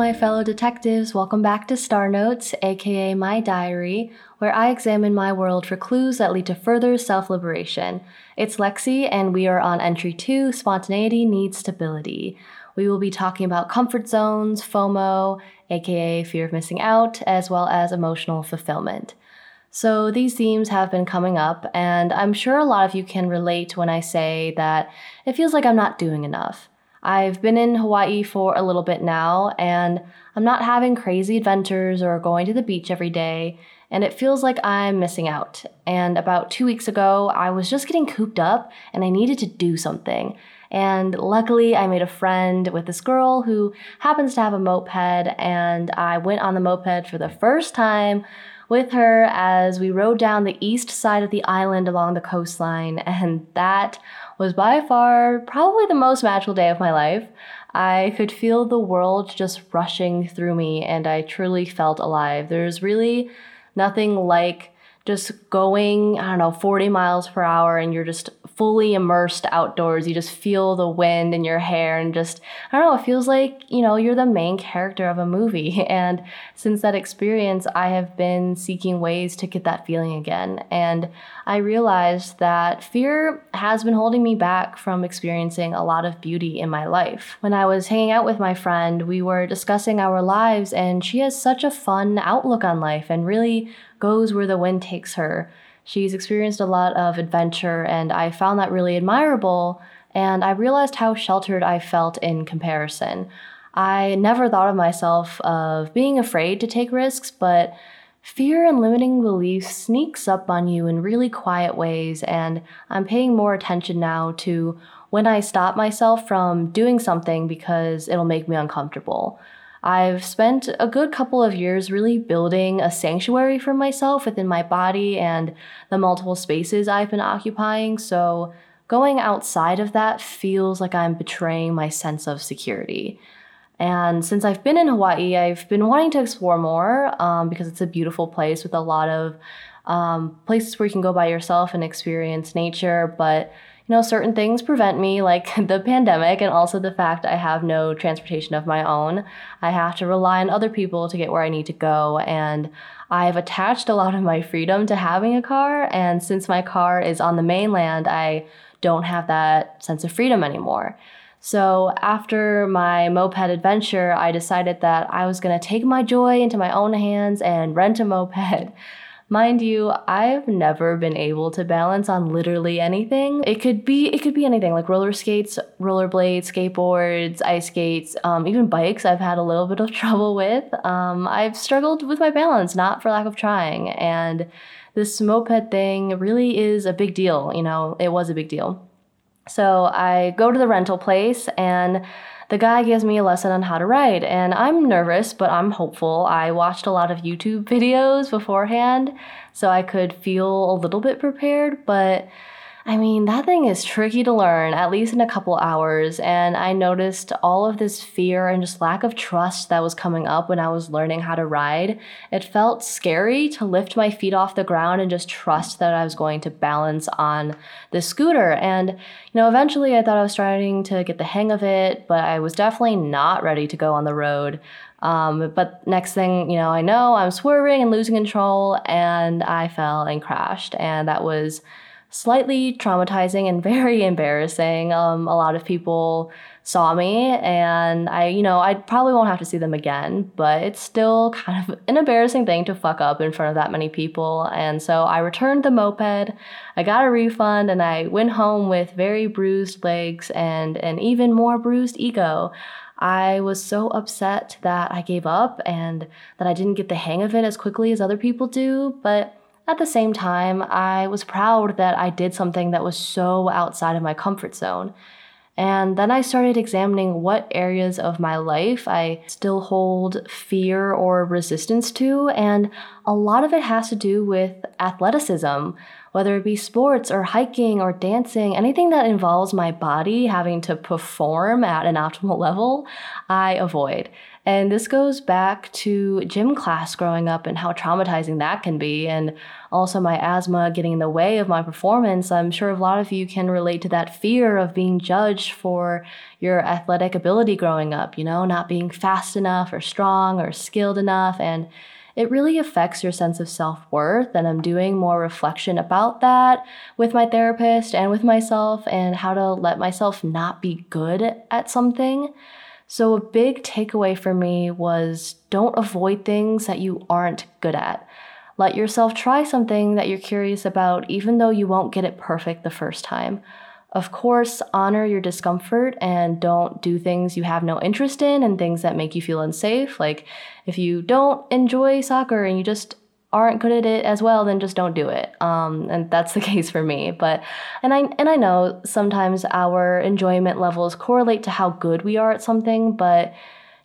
my fellow detectives. Welcome back to Star Notes, aka My Diary, where I examine my world for clues that lead to further self liberation. It's Lexi, and we are on entry two Spontaneity Needs Stability. We will be talking about comfort zones, FOMO, aka fear of missing out, as well as emotional fulfillment. So, these themes have been coming up, and I'm sure a lot of you can relate when I say that it feels like I'm not doing enough. I've been in Hawaii for a little bit now, and I'm not having crazy adventures or going to the beach every day, and it feels like I'm missing out. And about two weeks ago, I was just getting cooped up and I needed to do something. And luckily, I made a friend with this girl who happens to have a moped, and I went on the moped for the first time with her as we rode down the east side of the island along the coastline, and that was by far probably the most magical day of my life. I could feel the world just rushing through me, and I truly felt alive. There's really nothing like just going, I don't know, 40 miles per hour and you're just fully immersed outdoors. You just feel the wind in your hair and just, I don't know, it feels like, you know, you're the main character of a movie. And since that experience, I have been seeking ways to get that feeling again. And I realized that fear has been holding me back from experiencing a lot of beauty in my life. When I was hanging out with my friend, we were discussing our lives, and she has such a fun outlook on life and really goes where the wind takes her. She's experienced a lot of adventure, and I found that really admirable. And I realized how sheltered I felt in comparison. I never thought of myself of being afraid to take risks, but fear and limiting beliefs sneaks up on you in really quiet ways, and I'm paying more attention now to when I stop myself from doing something because it'll make me uncomfortable. I've spent a good couple of years really building a sanctuary for myself within my body and the multiple spaces I've been occupying. So going outside of that feels like I'm betraying my sense of security. And since I've been in Hawaii, I've been wanting to explore more um, because it's a beautiful place with a lot of um, places where you can go by yourself and experience nature. But know, certain things prevent me, like the pandemic and also the fact I have no transportation of my own. I have to rely on other people to get where I need to go. And I've attached a lot of my freedom to having a car. And since my car is on the mainland, I don't have that sense of freedom anymore. So after my moped adventure, I decided that I was going to take my joy into my own hands and rent a moped. Mind you, I've never been able to balance on literally anything. It could be it could be anything like roller skates, rollerblades, skateboards, ice skates, um, even bikes. I've had a little bit of trouble with. Um, I've struggled with my balance, not for lack of trying, and this moped thing really is a big deal. You know, it was a big deal. So I go to the rental place and the guy gives me a lesson on how to ride, and I'm nervous, but I'm hopeful. I watched a lot of YouTube videos beforehand so I could feel a little bit prepared, but I mean, that thing is tricky to learn, at least in a couple hours. And I noticed all of this fear and just lack of trust that was coming up when I was learning how to ride. It felt scary to lift my feet off the ground and just trust that I was going to balance on the scooter. And, you know, eventually I thought I was starting to get the hang of it, but I was definitely not ready to go on the road. Um, but next thing you know, I know I'm swerving and losing control, and I fell and crashed. And that was slightly traumatizing and very embarrassing. Um, a lot of people saw me, and I, you know, I probably won't have to see them again, but it's still kind of an embarrassing thing to fuck up in front of that many people. And so I returned the moped, I got a refund, and I went home with very bruised legs and an even more bruised ego. I was so upset that I gave up and that I didn't get the hang of it as quickly as other people do, but at the same time, I was proud that I did something that was so outside of my comfort zone. And then I started examining what areas of my life I still hold fear or resistance to. And a lot of it has to do with athleticism. Whether it be sports or hiking or dancing, anything that involves my body having to perform at an optimal level, I avoid. And this goes back to gym class growing up and how traumatizing that can be, and also my asthma getting in the way of my performance. I'm sure a lot of you can relate to that fear of being judged for your athletic ability growing up, you know, not being fast enough or strong or skilled enough. And it really affects your sense of self worth. And I'm doing more reflection about that with my therapist and with myself and how to let myself not be good at something. So, a big takeaway for me was don't avoid things that you aren't good at. Let yourself try something that you're curious about, even though you won't get it perfect the first time. Of course, honor your discomfort and don't do things you have no interest in and things that make you feel unsafe. Like if you don't enjoy soccer and you just aren't good at it as well, then just don't do it. Um, and that's the case for me. But and I and I know sometimes our enjoyment levels correlate to how good we are at something, but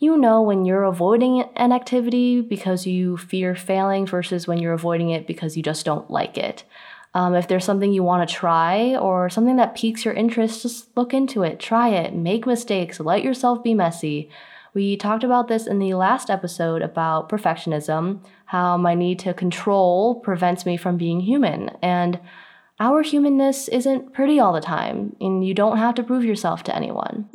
you know when you're avoiding an activity because you fear failing versus when you're avoiding it because you just don't like it. Um, if there's something you want to try or something that piques your interest, just look into it, try it, make mistakes, let yourself be messy. We talked about this in the last episode about perfectionism, how my need to control prevents me from being human. And our humanness isn't pretty all the time, and you don't have to prove yourself to anyone.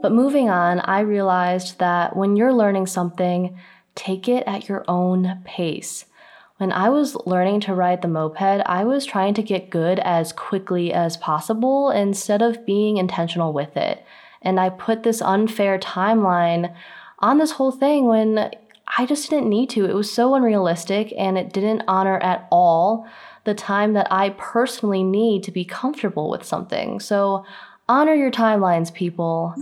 But moving on, I realized that when you're learning something, take it at your own pace. When I was learning to ride the moped, I was trying to get good as quickly as possible instead of being intentional with it. And I put this unfair timeline on this whole thing when I just didn't need to. It was so unrealistic and it didn't honor at all the time that I personally need to be comfortable with something. So honor your timelines, people.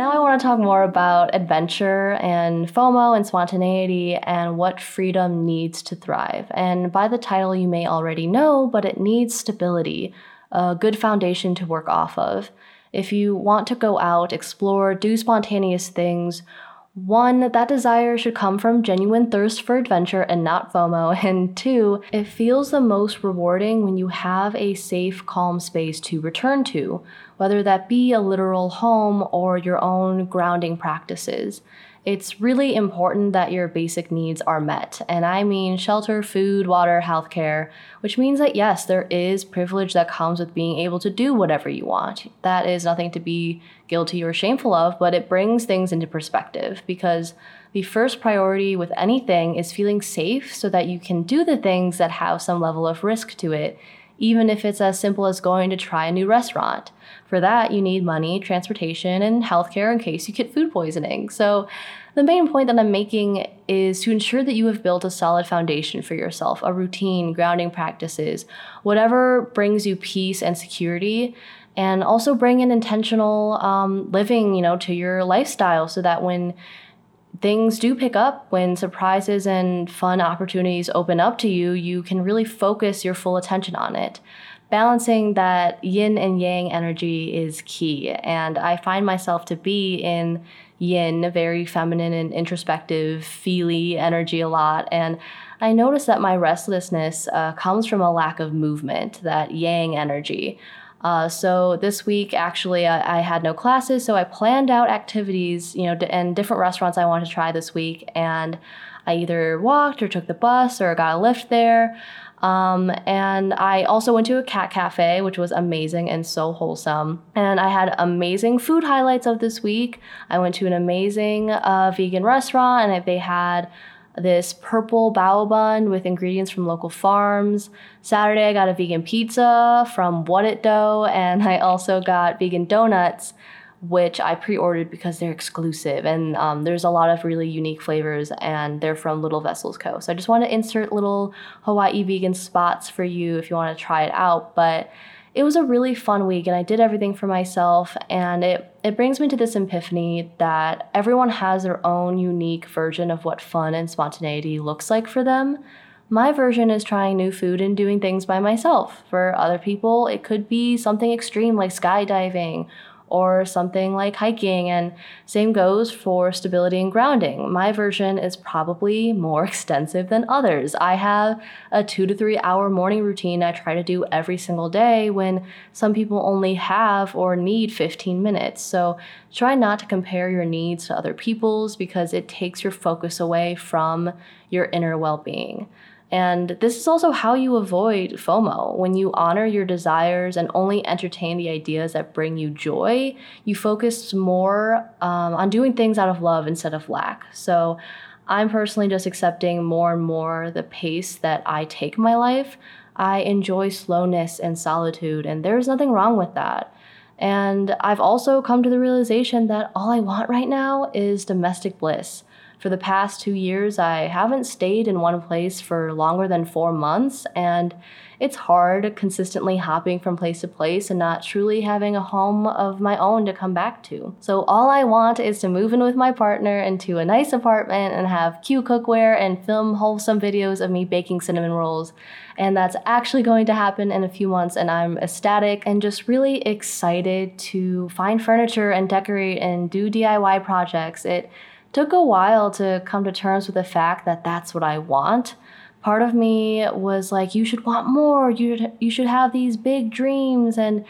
Now I want to talk more about adventure and FOMO and spontaneity and what freedom needs to thrive. And by the title, you may already know, but it needs stability, a good foundation to work off of. If you want to go out, explore, do spontaneous things, one, that desire should come from genuine thirst for adventure and not FOMO. And two, it feels the most rewarding when you have a safe, calm space to return to, whether that be a literal home or your own grounding practices it's really important that your basic needs are met. And I mean shelter, food, water, healthcare, which means that yes, there is privilege that comes with being able to do whatever you want. That is nothing to be guilty or shameful of, but it brings things into perspective because the first priority with anything is feeling safe so that you can do the things that have some level of risk to it even if it's as simple as going to try a new restaurant. For that, you need money, transportation, and healthcare in case you get food poisoning. So, the main point that I'm making is to ensure that you have built a solid foundation for yourself, a routine, grounding practices, whatever brings you peace and security, and also bring an intentional um, living, you know, to your lifestyle, so that when things do pick up when surprises and fun opportunities open up to you, you can really focus your full attention on it. Balancing that yin and yang energy is key. And I find myself to be in yin, a very feminine and introspective, feely energy a lot. And I notice that my restlessness uh, comes from a lack of movement, that yang energy. Uh, so this week, actually, I, I, had no classes, so I planned out activities, you know, d- and different restaurants I wanted to try this week, and I either walked or took the bus or got a lift there. Um, and I also went to a cat cafe, which was amazing and so wholesome. And I had amazing food highlights of this week. I went to an amazing uh, vegan restaurant, and they had this purple bao bun with ingredients from local farms. Saturday, I got a vegan pizza from What It Dough, and I also got vegan donuts, which I pre ordered because they're exclusive. And um, there's a lot of really unique flavors, and they're from Little Vessels Co. So I just want to insert little Hawaii vegan spots for you if you want to try it out. But it was a really fun week and I did everything for myself and it it brings me to this epiphany that everyone has their own unique version of what fun and spontaneity looks like for them. My version is trying new food and doing things by myself. For other people, it could be something extreme like skydiving or something like hiking. And same goes for stability and grounding. My version is probably more extensive than others. I have a two to three hour morning routine I try to do every single day when some people only have or need 15 minutes. So try not to compare your needs to other people's because it takes your focus away from your inner well being. And this is also how you avoid FOMO. When you honor your desires and only entertain the ideas that bring you joy, you focus more um, on doing things out of love instead of lack. So I'm personally just accepting more and more the pace that I take my life. I enjoy slowness and solitude, and there's nothing wrong with that. And I've also come to the realization that all I want right now is domestic bliss for the past two years, I haven't stayed in one place for longer than four months, and it's hard consistently hopping from place to place and not truly having a home of my own to come back to. So, all I want is to move in with my partner into a nice apartment and have cute cookware and film wholesome videos of me baking cinnamon rolls. And that's actually going to happen in a few months, and I'm ecstatic and just really excited to find furniture and decorate and do DIY projects. It took a while to come to terms with the fact that that's what I want. Part of me was like, you should want more. You should, you should have these big dreams. And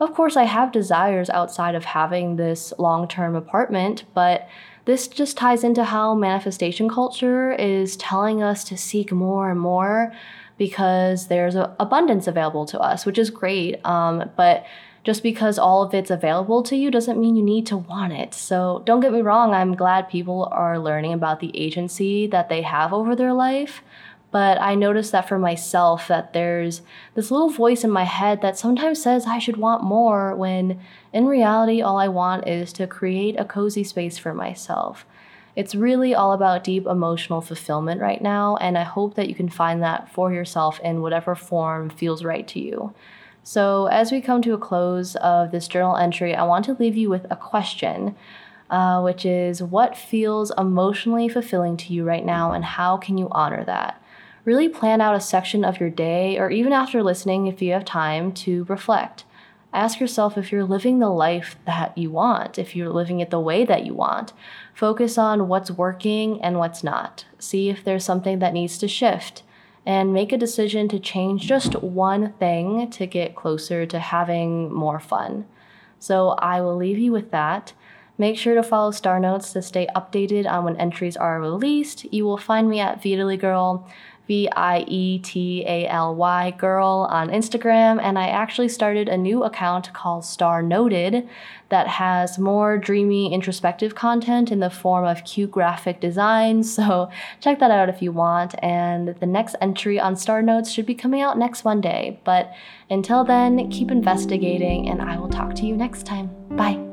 of course, I have desires outside of having this long term apartment, but this just ties into how manifestation culture is telling us to seek more and more because there's abundance available to us, which is great. Um, but just because all of it's available to you doesn't mean you need to want it. So don't get me wrong, I'm glad people are learning about the agency that they have over their life. But I noticed that for myself that there's this little voice in my head that sometimes says I should want more when in reality all I want is to create a cozy space for myself. It's really all about deep emotional fulfillment right now, and I hope that you can find that for yourself in whatever form feels right to you. So, as we come to a close of this journal entry, I want to leave you with a question, uh, which is what feels emotionally fulfilling to you right now, and how can you honor that? Really plan out a section of your day, or even after listening, if you have time, to reflect. Ask yourself if you're living the life that you want, if you're living it the way that you want. Focus on what's working and what's not. See if there's something that needs to shift and make a decision to change just one thing to get closer to having more fun. So I will leave you with that. Make sure to follow Star Notes to stay updated on when entries are released. You will find me at Vietaly Girl. V I E T A L Y girl on Instagram, and I actually started a new account called Star Noted that has more dreamy, introspective content in the form of cute graphic designs. So check that out if you want. And the next entry on Star Notes should be coming out next Monday. But until then, keep investigating, and I will talk to you next time. Bye.